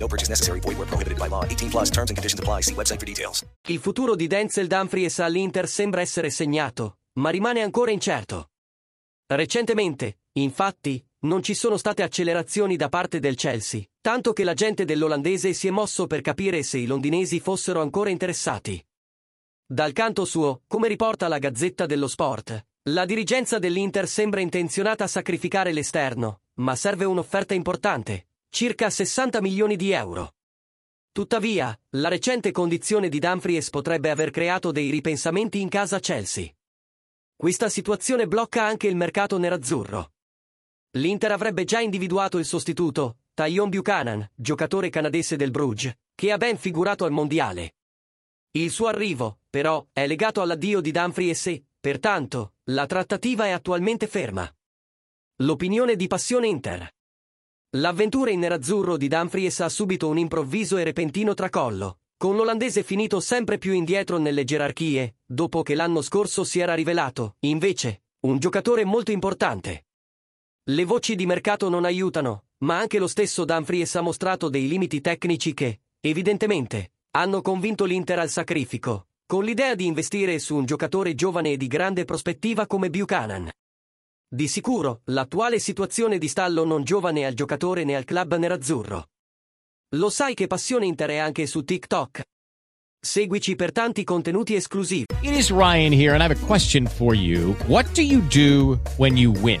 No purchase necessary. Void where prohibited by law. 18 plus terms and conditions apply. See website for details. Il futuro di Denzel Dumfries all'Inter sembra essere segnato, ma rimane ancora incerto. Recentemente, infatti, non ci sono state accelerazioni da parte del Chelsea, tanto che l'agente dell'olandese si è mosso per capire se i londinesi fossero ancora interessati. Dal canto suo, come riporta la Gazzetta dello Sport, la dirigenza dell'Inter sembra intenzionata a sacrificare l'esterno, ma serve un'offerta importante, circa 60 milioni di euro. Tuttavia, la recente condizione di Dumfries potrebbe aver creato dei ripensamenti in casa Chelsea. Questa situazione blocca anche il mercato nerazzurro. L'Inter avrebbe già individuato il sostituto, Tyon Buchanan, giocatore canadese del Bruges, che ha ben figurato al mondiale. Il suo arrivo, però, è legato all'addio di Dumfries e, pertanto, la trattativa è attualmente ferma. L'opinione di Passione Inter. L'avventura in nerazzurro di Dumfries ha subito un improvviso e repentino tracollo, con l'olandese finito sempre più indietro nelle gerarchie, dopo che l'anno scorso si era rivelato, invece, un giocatore molto importante. Le voci di mercato non aiutano, ma anche lo stesso Dumfries ha mostrato dei limiti tecnici che, evidentemente, hanno convinto l'Inter al sacrifico, con l'idea di investire su un giocatore giovane e di grande prospettiva come Buchanan. Di sicuro, l'attuale situazione di stallo non giova né al giocatore né al club nerazzurro. Lo sai che Passione Inter è anche su TikTok? Seguici per tanti contenuti esclusivi. It is Ryan here, and I have a question for you. What do you do when you win?